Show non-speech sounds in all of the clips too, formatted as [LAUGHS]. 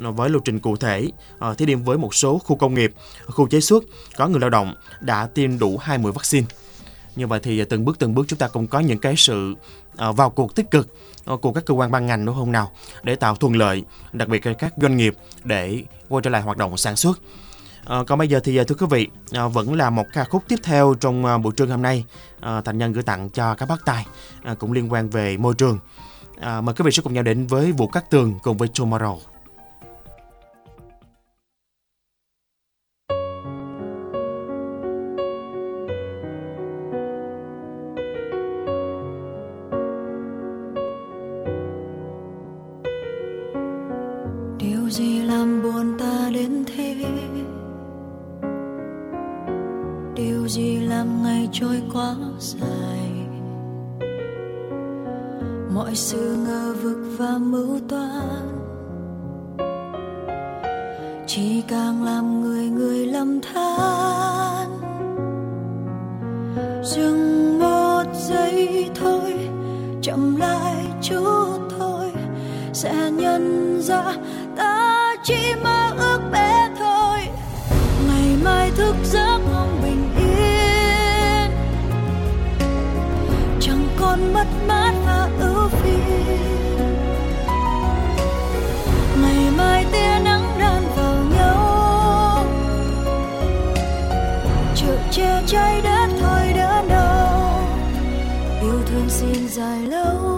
Ờ, với lộ trình cụ thể, ờ, thí điểm với một số khu công nghiệp, khu chế xuất có người lao động đã tiêm đủ hai mũi vaccine. Như vậy thì ờ, từng bước từng bước chúng ta cũng có những cái sự vào cuộc tích cực của các cơ quan ban ngành đúng không nào để tạo thuận lợi đặc biệt là các doanh nghiệp để quay trở lại hoạt động sản xuất. À, còn bây giờ thì thưa quý vị à, vẫn là một ca khúc tiếp theo trong à, buổi trưa hôm nay à, thành nhân gửi tặng cho các bác tài à, cũng liên quan về môi trường. À, mời quý vị sẽ cùng nhau đến với Vũ Cát Tường cùng với Tomorrow. Gì làm buồn ta đến thế? Điều gì làm ngày trôi quá dài? Mọi sự ngờ vực và mưu toan. Chỉ càng làm người người lầm than. Dừng một giây thôi, chậm lại chút thôi, sẽ nhận ra yêu thương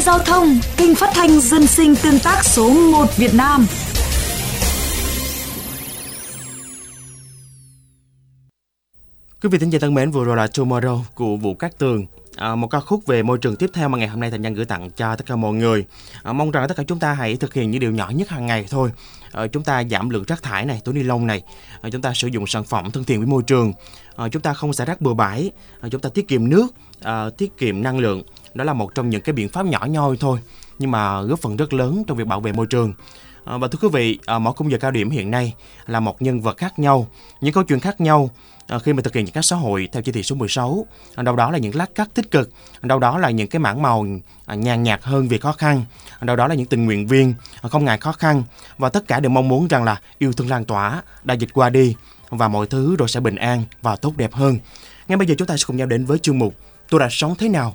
Giao thông, kênh phát thanh dân sinh tương tác số 1 Việt Nam. Quý vị thính giả thân mến, vừa rồi là Tomorrow của Vũ Cát Tường. À, một ca khúc về môi trường tiếp theo mà ngày hôm nay thành nhân gửi tặng cho tất cả mọi người. À, mong rằng tất cả chúng ta hãy thực hiện những điều nhỏ nhất hàng ngày thôi. À, chúng ta giảm lượng rác thải này, túi ni lông này. À, chúng ta sử dụng sản phẩm thân thiện với môi trường. À, chúng ta không xả rác bừa bãi. À, chúng ta tiết kiệm nước, à, tiết kiệm năng lượng. Đó là một trong những cái biện pháp nhỏ nhoi thôi, nhưng mà góp phần rất lớn trong việc bảo vệ môi trường. À, và thưa quý vị, à, mỗi khung giờ cao điểm hiện nay là một nhân vật khác nhau, những câu chuyện khác nhau à, khi mà thực hiện những các xã hội theo chỉ thị số 16. À, đâu đó là những lát cắt tích cực, đâu đó là những cái mảng màu à, nhàn nhạt hơn vì khó khăn, à, đâu đó là những tình nguyện viên à, không ngại khó khăn và tất cả đều mong muốn rằng là yêu thương lan tỏa, đại dịch qua đi và mọi thứ rồi sẽ bình an và tốt đẹp hơn. Ngay bây giờ chúng ta sẽ cùng nhau đến với chương mục Tôi đã sống thế nào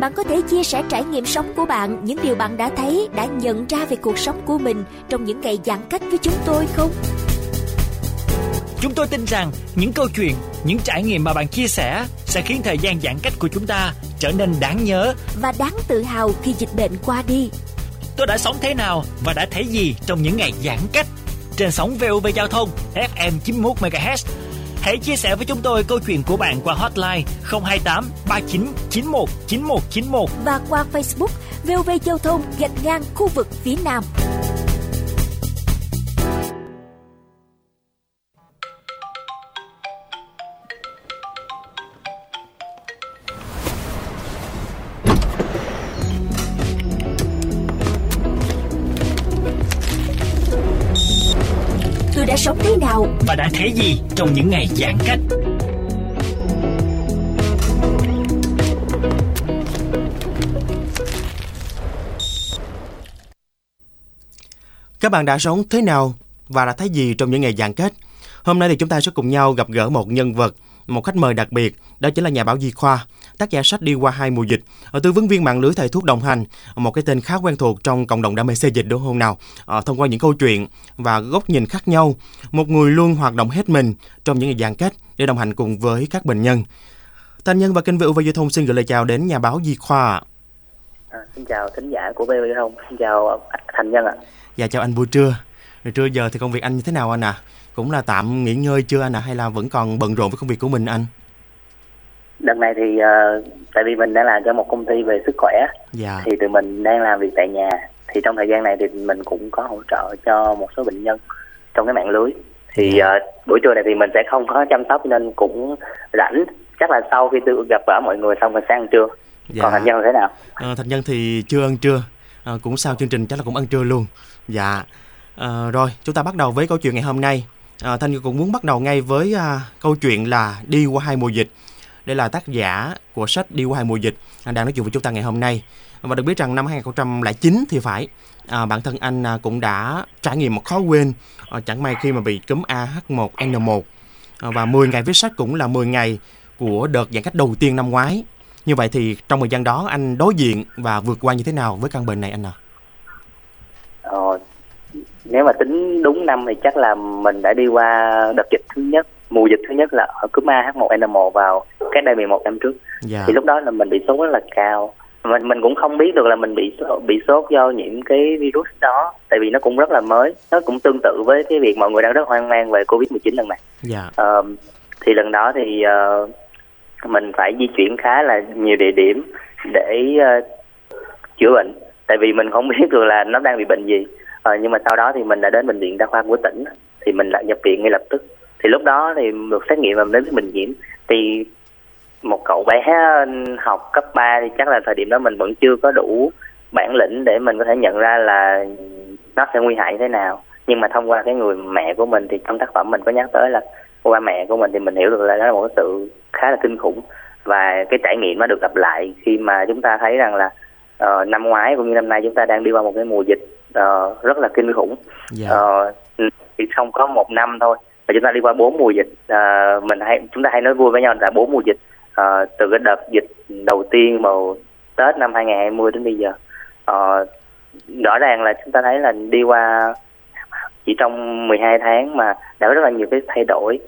Bạn có thể chia sẻ trải nghiệm sống của bạn, những điều bạn đã thấy, đã nhận ra về cuộc sống của mình trong những ngày giãn cách với chúng tôi không? Chúng tôi tin rằng những câu chuyện, những trải nghiệm mà bạn chia sẻ sẽ khiến thời gian giãn cách của chúng ta trở nên đáng nhớ. Và đáng tự hào khi dịch bệnh qua đi. Tôi đã sống thế nào và đã thấy gì trong những ngày giãn cách? Trên sóng VOV Giao thông FM 91 MHz. Hãy chia sẻ với chúng tôi câu chuyện của bạn qua hotline 028 39 91 9191. Và qua Facebook VOV Giao thông gạch ngang, khu vực phía Nam. Thế gì trong những ngày giãn cách. Các bạn đã sống thế nào và đã thấy gì trong những ngày giãn cách? Hôm nay thì chúng ta sẽ cùng nhau gặp gỡ một nhân vật, một khách mời đặc biệt, đó chính là nhà báo Di Khoa, tác giả sách đi qua hai mùa dịch, ở tư vấn viên mạng lưới thầy thuốc đồng hành, một cái tên khá quen thuộc trong cộng đồng đam mê xây dịch đúng không nào? À, thông qua những câu chuyện và góc nhìn khác nhau, một người luôn hoạt động hết mình trong những ngày giãn cách để đồng hành cùng với các bệnh nhân. Thanh Nhân và kênh VUV Giao thông xin gửi lời chào đến nhà báo Di Khoa. À, xin chào thính giả của VV Giao thông, xin chào Thành Nhân ạ. Dạ chào anh buổi trưa. Rồi trưa giờ thì công việc anh như thế nào anh ạ? À? Cũng là tạm nghỉ ngơi chưa anh ạ? À? Hay là vẫn còn bận rộn với công việc của mình anh? Đợt này thì uh, tại vì mình đã làm cho một công ty về sức khỏe Dạ. thì tụi mình đang làm việc tại nhà thì trong thời gian này thì mình cũng có hỗ trợ cho một số bệnh nhân trong cái mạng lưới thì uh, buổi trưa này thì mình sẽ không có chăm sóc nên cũng rảnh chắc là sau khi tôi gặp gỡ mọi người xong mình sẽ ăn trưa Dạ. còn Thành Nhân thế nào Ờ, Thành Nhân thì chưa ăn trưa. Ờ, cũng sau chương trình chắc là cũng ăn trưa luôn. Dạ. Ờ, rồi chúng ta bắt đầu với câu chuyện ngày hôm nay à, Thanh cũng muốn bắt đầu ngay với à, câu chuyện là đi qua hai mùa dịch. Đây là tác giả của sách Đi qua hai mùa dịch anh đang nói chuyện với chúng ta ngày hôm nay. Và được biết rằng năm 2009 thì phải à, bản thân anh à, cũng đã trải nghiệm một khó quên à, chẳng may khi mà bị cúm AH1N1 à, và 10 ngày viết sách cũng là 10 ngày của đợt giãn cách đầu tiên năm ngoái. Như vậy thì trong thời gian đó anh đối diện và vượt qua như thế nào với căn bệnh này anh à? ờ, nếu mà tính đúng năm thì chắc là mình đã đi qua đợt dịch thứ nhất mùa dịch thứ nhất là ở cúm AH1N1 vào cách đây 11 năm trước. Dạ. thì lúc đó là mình bị sốt rất là cao. Mình mình cũng không biết được là mình bị sốt, bị sốt do những cái virus đó tại vì nó cũng rất là mới. Nó cũng tương tự với cái việc mọi người đang rất hoang mang về covid 19 lần này. Dạ. Ờ, thì lần đó thì ờ, mình phải di chuyển khá là nhiều địa điểm để ờ, chữa bệnh. Tại vì mình không [LAUGHS] biết được là nó đang bị bệnh gì à, nhưng mà sau đó thì mình đã đến bệnh viện đa khoa của tỉnh thì mình lại nhập viện ngay lập tức. Thì lúc đó thì được xét nghiệm và đến với mình nhiễm thì một cậu bé học cấp 3 thì chắc là thời điểm đó mình vẫn chưa có đủ bản lĩnh để mình có thể nhận ra là nó sẽ nguy hại như thế nào. Nhưng mà thông qua cái người mẹ của mình thì trong tác phẩm mình có nhắc tới là qua mẹ của mình thì mình hiểu được là đó là một cái sự khá là kinh khủng. Và cái trải nghiệm nó được lặp lại khi mà chúng ta thấy rằng là uh, năm ngoái cũng như năm nay chúng ta đang đi qua một cái mùa dịch uh, rất là kinh khủng. Dạ. uh, thì không có một năm thôi. Và chúng ta đi qua bốn mùa dịch. Uh, mình hay chúng ta hay nói vui với nhau là bốn mùa dịch uh, từ cái đợt dịch đầu tiên vào Tết năm 2020 đến bây giờ. Uh, rõ ràng là chúng ta thấy là đi qua chỉ trong 12 tháng mà đã có rất là nhiều cái thay đổi.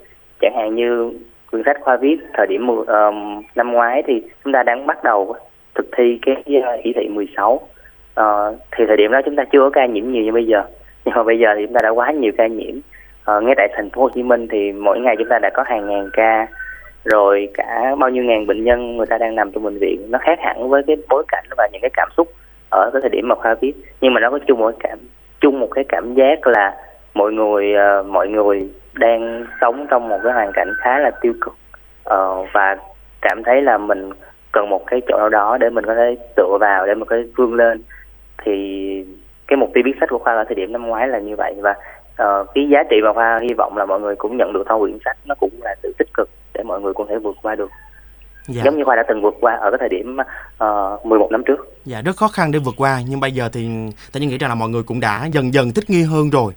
Chẳng hạn như quyển sách khoa viết thời điểm ờm, năm ngoái thì chúng ta đang bắt đầu thực thi cái chỉ thị 16 Ờ, thì thời điểm đó chúng ta chưa có ca nhiễm nhiều như bây giờ. Nhưng mà bây giờ thì chúng ta đã quá nhiều ca nhiễm. Ờ, ngay tại thành phố Hồ Chí Minh thì mỗi ngày chúng ta đã có hàng ngàn ca. Rồi cả bao nhiêu ngàn bệnh nhân người ta đang nằm trong bệnh viện. Nó khác hẳn với cái bối cảnh và những cái cảm xúc ở cái thời điểm mà khoa viết. Nhưng mà nó có chung một cái cảm chung một cái cảm giác là mọi người uh, mọi người đang sống trong một cái hoàn cảnh khá là tiêu cực. Uh, và cảm thấy là mình cần một cái chỗ nào đó để mình có thể tựa vào để mình có thể vươn lên thì cái mục tiêu viết sách của khoa ở thời điểm năm ngoái là như vậy và ờ, cái giá trị mà khoa hy vọng là mọi người cũng nhận được thông quyển sách nó cũng là sự tích cực để mọi người cũng thể vượt qua được Dạ. giống như khoa đã từng vượt qua ở cái thời điểm uh, 11 năm trước Dạ rất khó khăn để vượt qua nhưng bây giờ thì Tài Nhân nghĩ rằng là mọi người cũng đã dần dần thích nghi hơn rồi.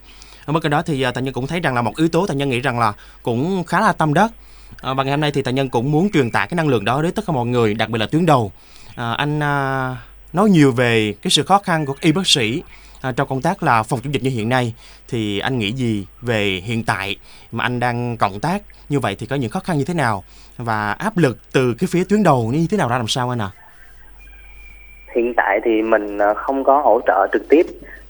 Ở bên cạnh đó thì à, Tài Nhân cũng thấy rằng là một yếu tố Tài Nhân nghĩ rằng là cũng khá là tâm đắc. À, và ngày hôm nay thì Tài Nhân cũng muốn truyền tải cái năng lượng đó đến tất cả mọi người, đặc biệt là tuyến đầu. À, anh à, nói nhiều về cái sự khó khăn của các y bác sĩ à, trong công tác là phòng chống dịch như hiện nay. Thì anh nghĩ gì về hiện tại mà anh đang cộng tác? Như vậy thì có những khó khăn như thế nào? Và áp lực từ cái phía tuyến đầu như thế nào ra làm sao anh ạ? hiện tại thì mình à, không có hỗ trợ trực tiếp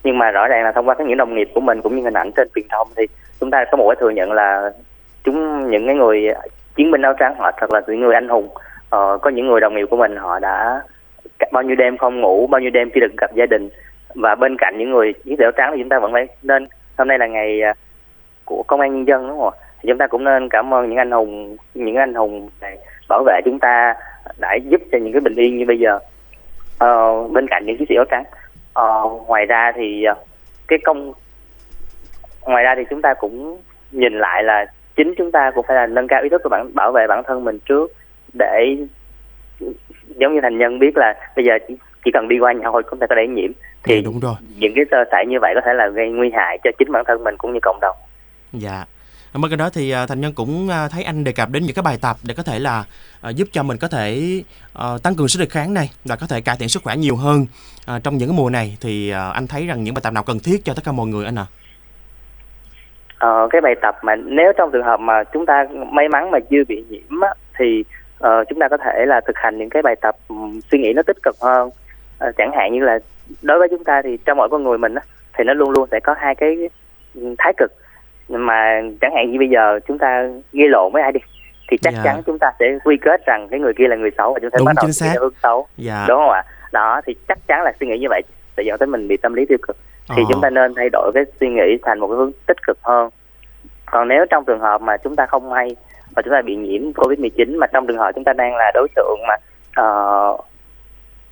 nhưng mà rõ ràng là thông qua các những đồng nghiệp của mình cũng như hình ảnh trên truyền thông thì chúng ta có một cái thừa nhận là chúng những cái người chiến binh áo trắng họ thật là những người anh hùng. Ờ, có những người đồng nghiệp của mình họ đã bao nhiêu đêm không ngủ bao nhiêu đêm khi được gặp gia đình. Và bên cạnh những người chiến sĩ áo trắng thì chúng ta vẫn phải nên hôm nay là ngày à, của công an nhân dân đúng không ạ? Thì chúng ta cũng nên cảm ơn những anh hùng những anh hùng này bảo vệ chúng ta đã giúp cho những cái bình yên như bây giờ. Ờ, bên cạnh những chiến sĩ áo trắng. Ờ, ngoài ra thì à, cái công ngoài ra thì chúng ta cũng nhìn lại là chính chúng ta cũng phải là nâng cao ý thức của bản bảo vệ bản thân mình trước để giống như thành nhân biết là bây giờ chỉ, chỉ cần đi qua nhau thôi chúng ta có thể nhiễm thì Dạ, đúng rồi. những cái sơ sẩy như vậy có thể là gây nguy hại cho chính bản thân mình cũng như cộng đồng Dạ. Bên cạnh đó thì à, Thành Nhân cũng à, thấy anh đề cập đến những cái bài tập để có thể là à, giúp cho mình có thể ờ, tăng cường sức đề kháng này và có thể cải thiện sức khỏe nhiều hơn À, trong những cái mùa này thì à, anh thấy rằng những bài tập nào cần thiết cho tất cả mọi người anh ạ? Ờ, cái bài tập mà nếu trong trường hợp mà chúng ta may mắn mà chưa bị nhiễm á, thì ờ, chúng ta có thể là thực hành những cái bài tập ừm, suy nghĩ nó tích cực hơn. Ờ, chẳng hạn như là đối với chúng ta thì trong mỗi con người mình á, thì nó luôn luôn sẽ có hai cái ừm, thái cực. Mà chẳng hạn như bây giờ chúng ta gây lộn với ai đi thì chắc Dạ. chắn chúng ta sẽ quy kết rằng cái người kia là người xấu và chúng ta Đúng, bắt đầu suy nghĩ hướng xấu. Dạ. đúng không ạ? Đó thì chắc chắn là suy nghĩ như vậy sẽ dẫn tới mình bị tâm lý tiêu cực. Thì Ờ. chúng ta nên thay đổi cái suy nghĩ thành một cái hướng tích cực hơn. Còn nếu trong trường hợp mà chúng ta không may và chúng ta bị nhiễm covid 19 mà trong trường hợp chúng ta đang là đối tượng mà ờ,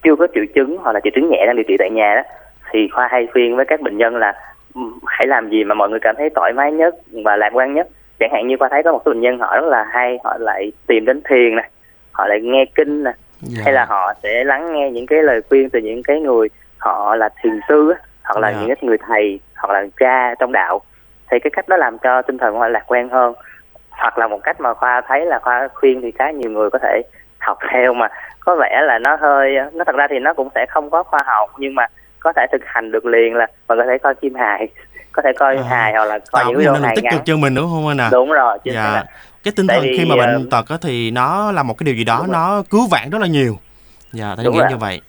chưa có triệu chứng hoặc là triệu chứng nhẹ đang điều trị tại nhà đó thì khoa hay khuyên với các bệnh nhân là ừm, hãy làm gì mà mọi người cảm thấy thoải mái nhất và lạc quan nhất chẳng hạn như khoa thấy có một số bệnh nhân họ rất là hay họ lại tìm đến thiền này họ lại nghe kinh nè Dạ. hay là họ sẽ lắng nghe những cái lời khuyên từ những cái người họ là thiền sư hoặc là Dạ. những cái người thầy hoặc là cha trong đạo thì cái cách đó làm cho tinh thần của họ lạc quan hơn hoặc là một cách mà khoa thấy là khoa khuyên thì khá nhiều người có thể học theo mà có vẻ là nó hơi nó thật ra thì nó cũng sẽ không có khoa học nhưng mà có thể thực hành được liền là mình có thể coi phim hài có thể coi À, hài hoặc là coi những video hài tích ngắn cực cho mình đúng không anh ạ? đúng rồi chính Dạ. là Cái tinh thần khi mà ờ, bệnh tật á thì nó là một cái điều gì đó rồi. nó cứu vãn rất là nhiều. Dạ, Đúng nghĩ rồi. như vậy.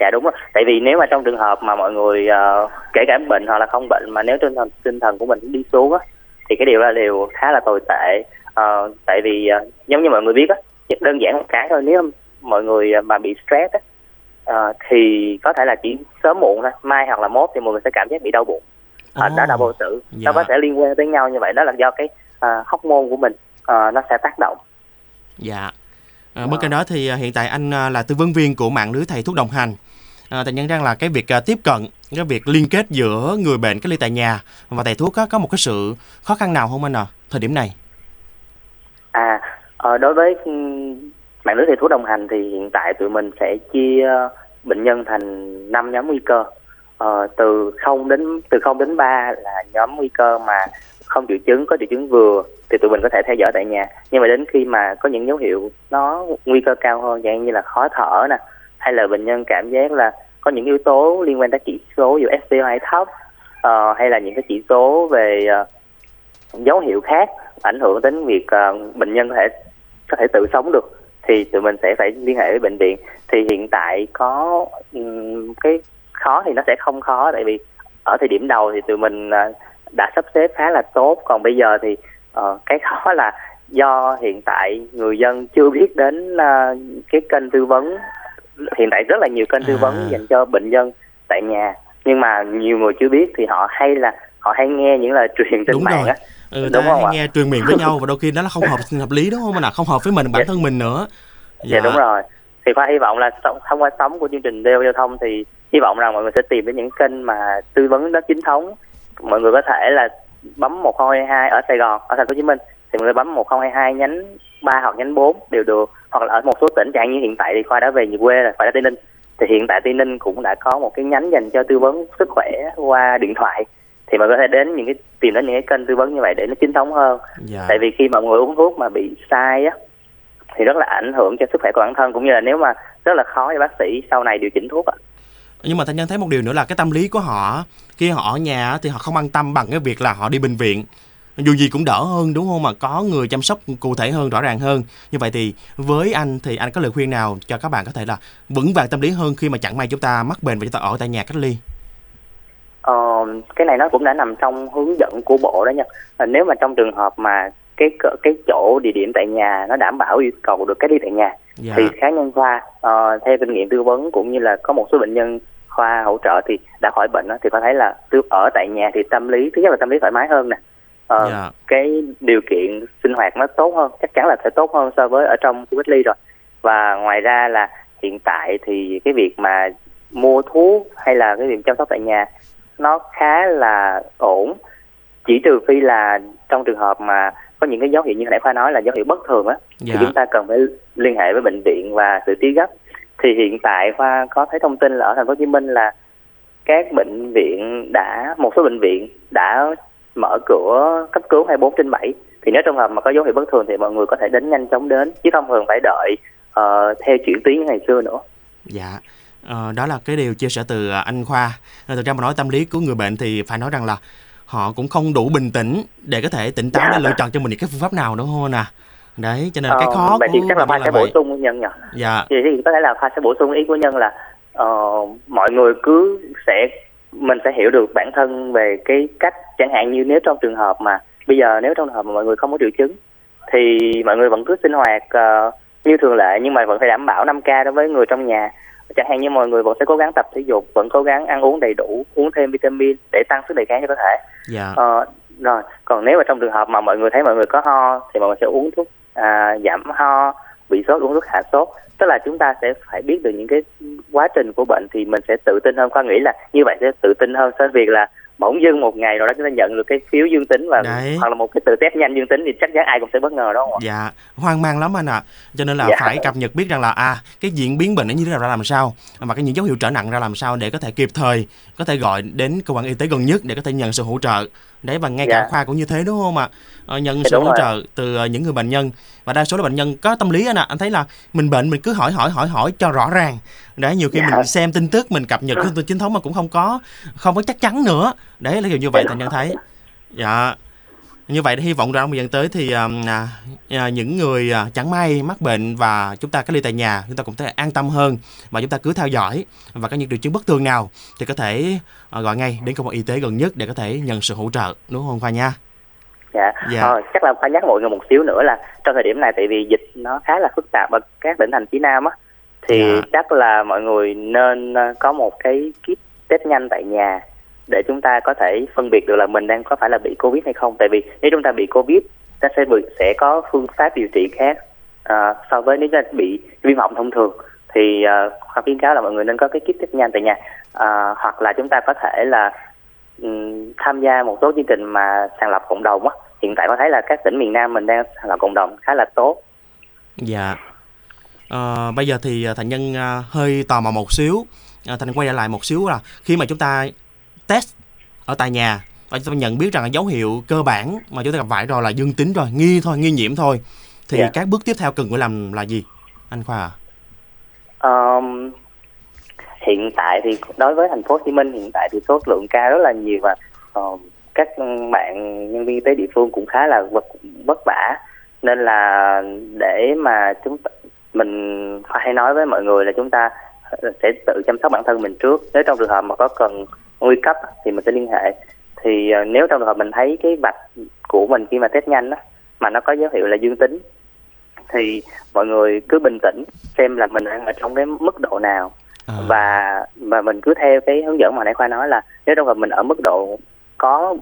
dạ đúng rồi tại vì nếu mà trong trường hợp mà mọi người ờ, kể cả bệnh hoặc là không bệnh mà nếu tinh thần tinh thần của mình đi xuống á thì cái điều đó là điều khá là tồi tệ Ờ, tại vì ờ, giống như mọi người biết á đơn giản một cái thôi nếu mọi người ờ, mà bị stress á ờ, thì có thể là chỉ sớm muộn thôi mai hoặc là mốt thì mọi người sẽ cảm giác bị đau bụng Ờ, đó là vô tử Dạ. nó có thể liên quan tới nhau như vậy đó là do cái uh, hormone của mình ờ, nó sẽ tác động Dạ. À, bên cạnh đó thì hiện tại anh là tư vấn viên của mạng lưới thầy thuốc đồng hành. À, Thành nhân rằng là cái việc à, tiếp cận, cái việc liên kết giữa người bệnh cách ly tại nhà và thầy thuốc á, có một cái sự khó khăn nào không anh à? Thời điểm này. À, ờ, đối với ừ, mạng lưới thầy thuốc đồng hành thì hiện tại tụi mình sẽ chia ờ, bệnh nhân thành năm nhóm nguy cơ Ờ, từ 0 đến từ 0 đến 3 là nhóm nguy cơ mà không triệu chứng có triệu chứng vừa thì tụi mình có thể theo dõi tại nhà nhưng mà đến khi mà có những dấu hiệu nó nguy cơ cao hơn dạng như là khó thở nè hay là bệnh nhân cảm giác là có những yếu tố liên quan tới chỉ số dù SPO2 thấp uh, hay là những cái chỉ số về uh, dấu hiệu khác ảnh hưởng đến việc uh, bệnh nhân có thể có thể tự sống được thì tụi mình sẽ phải liên hệ với bệnh viện. Thì hiện tại có um, cái khó thì nó sẽ không khó tại vì ở thời điểm đầu thì tụi mình uh, đã sắp xếp khá là tốt. Còn bây giờ thì uh, cái khó là do hiện tại người dân chưa biết đến uh, cái kênh tư vấn hiện tại rất là nhiều kênh tư À. vấn dành cho bệnh nhân tại nhà nhưng mà nhiều người chưa biết thì họ hay là họ hay nghe những lời truyền trên Đúng mạng rồi. á Ừ, Đúng không hay ạ? nghe truyền miệng với nhau và đôi khi nó là không hợp hợp lý đúng không anh ạ không hợp với mình bản Dạ. thân mình nữa dạ đúng rồi thì khoa hy vọng là thông- qua sóng của chương trình đeo giao thông thì hy vọng rằng mọi người sẽ tìm đến những kênh mà tư vấn nó chính thống mọi người có thể là bấm 1022 ở Sài Gòn ở thành phố Hồ Chí Minh thì mọi người bấm 1022 nhánh 3 hoặc nhánh 4 đều được. Hoặc là ở một số tỉnh chẳng như hiện tại thì khoa đã về nhà quê rồi khoa đã Tây Ninh. Thì hiện tại Tây Ninh cũng đã có một cái nhánh dành cho tư vấn sức khỏe qua điện thoại. Thì mọi người có thể đến những cái tìm đến những cái kênh tư vấn như vậy để nó chính thống hơn. Dạ. tại vì khi mà mọi người uống thuốc mà bị sai á thì rất là ảnh hưởng cho sức khỏe của bản thân. Cũng như là nếu mà rất là khó cho bác sĩ sau này điều chỉnh thuốc ạ nhưng mà thanh nhân thấy một điều nữa là cái tâm lý của họ khi họ ở nhà thì họ không an tâm bằng cái việc là họ đi bệnh viện dù gì cũng đỡ hơn đúng không? Mà có người chăm sóc cụ thể hơn rõ ràng hơn. Như vậy thì với anh thì anh có lời khuyên nào cho các bạn có thể là vững vàng tâm lý hơn khi mà chẳng may chúng ta mắc bệnh và chúng ta ở tại nhà cách ly? Ờ, cái này nó cũng đã nằm trong hướng dẫn của bộ đó nha. Ờ, nếu mà trong trường hợp mà cái cái chỗ địa điểm tại nhà nó đảm bảo yêu cầu được cách ly tại nhà dạ. thì cá nhân khoa ờ, theo kinh nghiệm tư vấn cũng như là có một số bệnh nhân khoa hỗ trợ thì đã khỏi bệnh đó, thì có thấy là tư ở tại nhà thì tâm lý thứ nhất là tâm lý thoải mái hơn nè Ờ, dạ. cái điều kiện sinh hoạt nó tốt hơn chắc chắn là sẽ tốt hơn so với ở trong khu cách ly rồi và ngoài ra là hiện tại thì cái việc mà mua thuốc hay là cái việc chăm sóc tại nhà nó khá là ổn chỉ trừ phi là trong trường hợp mà có những cái dấu hiệu như nãy khoa nói là dấu hiệu bất thường á dạ. thì chúng ta cần phải liên hệ với bệnh viện và xử trí gấp thì hiện tại khoa có thấy thông tin là ở thành phố Hồ Chí Minh là các bệnh viện đã một số bệnh viện đã mở cửa cấp cứu 24 trên 7 thì nếu trong hợp mà có dấu hiệu bất thường thì mọi người có thể đến nhanh chóng đến. Chứ không thường phải đợi ờ, theo chuyển tuyến như ngày xưa nữa. Dạ, ờ, đó là cái điều chia sẻ từ à, anh Khoa. Ờ, Thực ra mà nói tâm lý của người bệnh thì phải nói rằng là họ cũng không đủ bình tĩnh để có thể tỉnh táo để lựa chọn cho mình những cái phương pháp nào đúng không nè. Đấy, cho nên là cái Ờ, khó vậy thì chắc là khoa sẽ bổ sung nhân nhỉ Dạ, thì thì có thể là khoa sẽ bổ sung ý của nhân là ờ, mọi người cứ sẽ mình sẽ hiểu được bản thân về cái cách chẳng hạn như nếu trong trường hợp mà bây giờ nếu trong trường hợp mà mọi người không có triệu chứng thì mọi người vẫn cứ sinh hoạt ờ, như thường lệ nhưng mà vẫn phải đảm bảo 5K đối với người trong nhà. Chẳng hạn như mọi người vẫn sẽ cố gắng tập thể dục vẫn cố gắng ăn uống đầy đủ uống thêm vitamin để tăng sức đề kháng cho cơ thể. Dạ, Ờ, rồi còn nếu mà trong trường hợp mà mọi người thấy mọi người có ho thì mọi người sẽ uống thuốc à, giảm ho bị sốt uống thuốc hạ sốt tức là chúng ta sẽ phải biết được những cái quá trình của bệnh thì mình sẽ tự tin hơn khoa nghĩ là như vậy sẽ tự tin hơn so với việc là bỗng dưng một ngày rồi đó chúng ta nhận được cái phiếu dương tính và Đấy. hoặc là một cái tự test nhanh dương tính thì chắc chắn ai cũng sẽ bất ngờ đó không ạ? dạ, hoang mang lắm anh ạ. Cho nên là Dạ. phải cập nhật biết rằng là à cái diễn biến bệnh nó như thế nào ra làm sao và cái những dấu hiệu trở nặng ra làm sao để có thể kịp thời có thể gọi đến cơ quan y tế gần nhất để có thể nhận sự hỗ trợ. Đấy và ngay cả Dạ. khoa cũng như thế đúng không ạ? Ờ, nhận Dạ, sự hỗ rồi. trợ từ ờ, những người bệnh nhân và đa số là bệnh nhân có tâm lý anh ạ. Anh thấy là mình bệnh mình cứ hỏi hỏi hỏi hỏi cho rõ ràng. Đấy nhiều khi Dạ. mình xem tin tức mình cập nhật [LAUGHS] tin chính thống mà cũng không có không có chắc chắn nữa. Đấy là kiểu như vậy Dạ. thành nhân thấy. Dạ. Như vậy hy vọng rằng trong thời gian tới thì à, à, những người à, chẳng may mắc bệnh và chúng ta cách ly tại nhà chúng ta cũng thể an tâm hơn và chúng ta cứ theo dõi và có những triệu chứng bất thường nào thì có thể à, gọi ngay đến cơ quan y tế gần nhất để có thể nhận sự hỗ trợ đúng không Khoa nha? Dạ. Dạ. Ờ, chắc là phải nhắc mọi người một xíu nữa là trong thời điểm này tại vì dịch nó khá là phức tạp ở các tỉnh thành phía Nam á thì Dạ. chắc là mọi người nên ờ, có một cái kit test nhanh tại nhà để chúng ta có thể phân biệt được là mình đang có phải là bị Covid hay không. Tại vì nếu chúng ta bị Covid ta sẽ bị, sẽ có phương pháp điều trị khác à, so với nếu chúng ta bị viêm họng thông thường. Thì à, uh, khoa khuyến cáo là mọi người nên có cái kit test nhanh tại nhà. À, hoặc là chúng ta có thể là um, tham gia một số chương trình mà sàng lọc cộng đồng á. Hiện tại có thấy là các tỉnh miền Nam mình đang sàng lọc cộng đồng khá là tốt. Dạ. à, bây giờ thì à, thành nhân à, hơi tò mò một xíu. À, thành quay lại một xíu là khi mà chúng ta test ở tại nhà và chúng ta nhận biết rằng là dấu hiệu cơ bản mà chúng ta gặp phải rồi là dương tính rồi nghi thôi nghi nhiễm thôi thì Dạ. các bước tiếp theo cần phải làm là gì anh khoa à? Ờm, hiện tại thì đối với thành phố Hồ Chí Minh hiện tại thì số lượng ca rất là nhiều và ờ, các bạn nhân viên y tế địa phương cũng khá là vất, vất vả nên là để mà chúng ta, mình phải nói với mọi người là chúng ta sẽ tự chăm sóc bản thân mình trước nếu trong trường hợp mà có cần nguy cấp thì mình sẽ liên hệ. Thì ờ, nếu trong trường hợp mình thấy cái vạch của mình khi mà test nhanh á mà nó có dấu hiệu là dương tính thì mọi người cứ bình tĩnh xem là mình đang ở trong cái mức độ nào. À, và và mình cứ theo cái hướng dẫn mà nãy khoa nói là nếu trong hợp mình ở mức độ có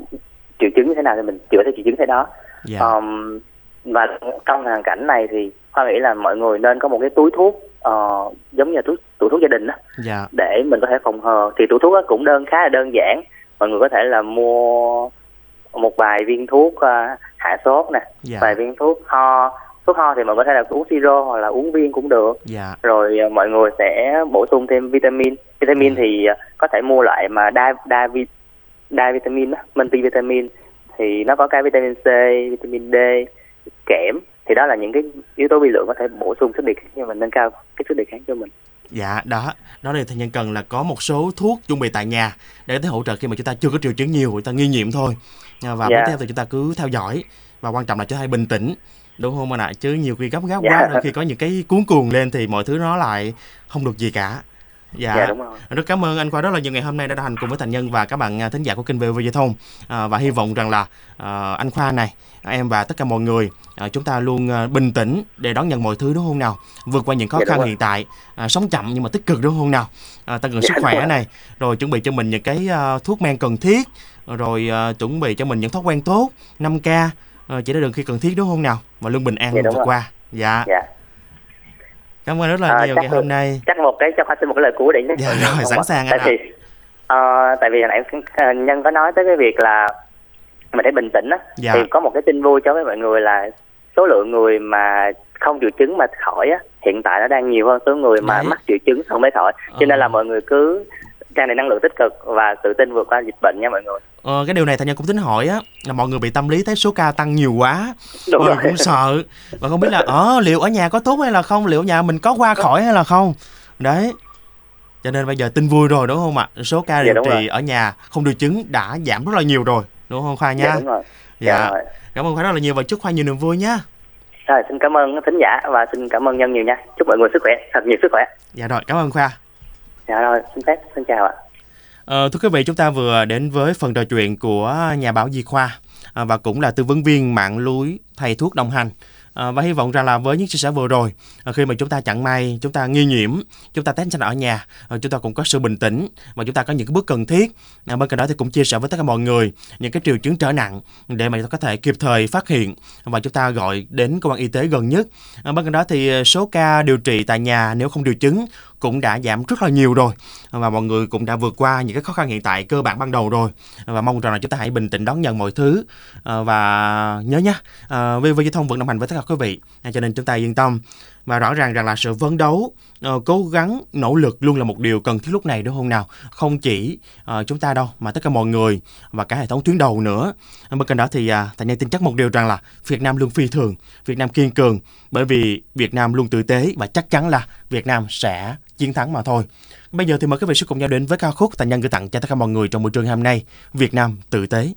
triệu chứng như thế nào thì mình chữa theo triệu chứng thế đó. Dạ. Ờm, và trong hoàn cảnh này thì khoa nghĩ là mọi người nên có một cái túi thuốc ờ, giống như là túi túi thuốc gia đình đó dạ. để mình có thể phòng hờ. Thì túi thuốc đó cũng đơn khá là đơn giản. Mọi người có thể là mua một vài viên thuốc ờ, hạ sốt nè dạ. vài viên thuốc ho. Thuốc ho thì mình có thể là uống siro hoặc là uống viên cũng được. Dạ. Rồi ờ, mọi người sẽ bổ sung thêm vitamin. Vitamin thì ờ, có thể mua loại mà đa đa vi đa vitamin á, multivitamin. Thì nó có cả vitamin C vitamin D kẽm. Thì đó là những cái yếu tố vi lượng có thể bổ sung sức đề kháng cho mình nâng cao cái sức đề kháng cho mình Dạ, đó. Đó là thành nhân cần là có một số thuốc chuẩn bị tại nhà để có hỗ trợ khi mà chúng ta chưa có triệu chứng nhiều, chúng ta nghi nhiễm thôi. À, Và Dạ. tiếp theo thì chúng ta cứ theo dõi và quan trọng là chúng ta hãy bình tĩnh. Đúng không anh ạ? Chứ nhiều khi gấp gáp Dạ. quá, đôi khi có những cái cuốn cuồng lên thì mọi thứ nó lại không được gì cả. Dạ. dạ đúng rồi Rất cảm ơn anh Khoa rất là nhiều ngày hôm nay đã đồng hành cùng với Thành Nhân và các bạn à, thính giả của kênh VOV Giao thông à, và hy vọng rằng là à, anh Khoa này, em và tất cả mọi người à, chúng ta luôn à, bình tĩnh để đón nhận mọi thứ đúng không nào? Vượt qua những khó Dạ, khăn hiện tại, à, sống chậm nhưng mà tích cực đúng không nào? À, tăng cường Dạ, sức khỏe rồi. này, rồi chuẩn bị cho mình những cái à, thuốc men cần thiết, rồi à, chuẩn bị cho mình những thói quen tốt, 5K à, chỉ ra đường khi cần thiết đúng không nào? Và luôn bình an Dạ, vượt qua. Dạ. dạ Cảm ơn rất là À, nhiều ngày hôm nay. chắc một cái cho khoa xin một cái lời cuối để nhắc Dạ, rồi, không sẵn sàng tại anh vì ờ, tại vì hồi nãy nhân có nói tới cái việc là mình để bình tĩnh á Dạ. thì có một cái tin vui cho với mọi người là số lượng người mà không triệu chứng mà khỏi á hiện tại nó đang nhiều hơn số người mà Đấy. mắc triệu chứng không mới khỏi cho nên Ờ. là mọi người cứ trang đầy năng lượng tích cực và tự tin vượt qua dịch bệnh nha mọi người. Ờ, cái điều này thành nhân cũng tính hỏi á là mọi người bị tâm lý thấy số ca tăng nhiều quá. Đúng mọi rồi. người cũng sợ. Và không biết là ờ liệu ở nhà có tốt hay là không? Liệu nhà mình có qua khỏi hay là không? Đấy. Cho nên bây giờ tin vui rồi đúng không ạ? Số ca Dạ, điều đúng trị rồi. ở nhà không triệu chứng đã giảm rất là nhiều rồi đúng không khoa nha? Dạ đúng rồi. Dạ rồi. cảm ơn khoa rất là nhiều và chúc khoa nhiều niềm vui nhá. Rồi xin cảm ơn thính giả và xin cảm ơn nhân nhiều nha. Chúc mọi người sức khỏe thật nhiều sức khỏe. Dạ rồi cảm ơn khoa dạ rồi xin phép xin chào ạ Ờ, thưa quý vị, chúng ta vừa đến với phần trò chuyện của nhà báo Di Khoa à, và cũng là tư vấn viên mạng lưới thầy thuốc đồng hành. À, và hy vọng rằng là với những chia sẻ vừa rồi, à, khi mà chúng ta chẳng may chúng ta nghi nhiễm, chúng ta test nhanh ở nhà, à, chúng ta cũng có sự bình tĩnh và chúng ta có những cái bước cần thiết. À, bên cạnh đó thì cũng chia sẻ với tất cả mọi người những cái triệu chứng trở nặng để mà chúng ta có thể kịp thời phát hiện và chúng ta gọi đến cơ quan y tế gần nhất. À, bên cạnh đó thì số ca điều trị tại nhà nếu không triệu chứng cũng đã giảm rất là nhiều rồi. Và mọi người cũng đã vượt qua những cái khó khăn hiện tại cơ bản ban đầu rồi. Và mong rằng là chúng ta hãy bình tĩnh đón nhận mọi thứ. Và nhớ nhé à, VV Giao thông vẫn đồng hành với tất cả quý vị. À, cho nên chúng ta yên tâm và rõ ràng rằng là sự phấn đấu uh, cố gắng nỗ lực luôn là một điều cần thiết lúc này đúng không nào? Không chỉ uh, chúng ta đâu mà tất cả mọi người và cả hệ thống tuyến đầu nữa. Bên cạnh đó thì uh, thành nhân tin chắc một điều rằng là Việt Nam luôn phi thường Việt Nam kiên cường. Bởi vì Việt Nam luôn tử tế và chắc chắn là Việt Nam sẽ chiến thắng mà thôi. Bây giờ thì mời quý vị sẽ cùng nhau đến với ca khúc Thành Nhân gửi tặng cho tất cả mọi người trong buổi trường hôm nay. Việt Nam tử tế.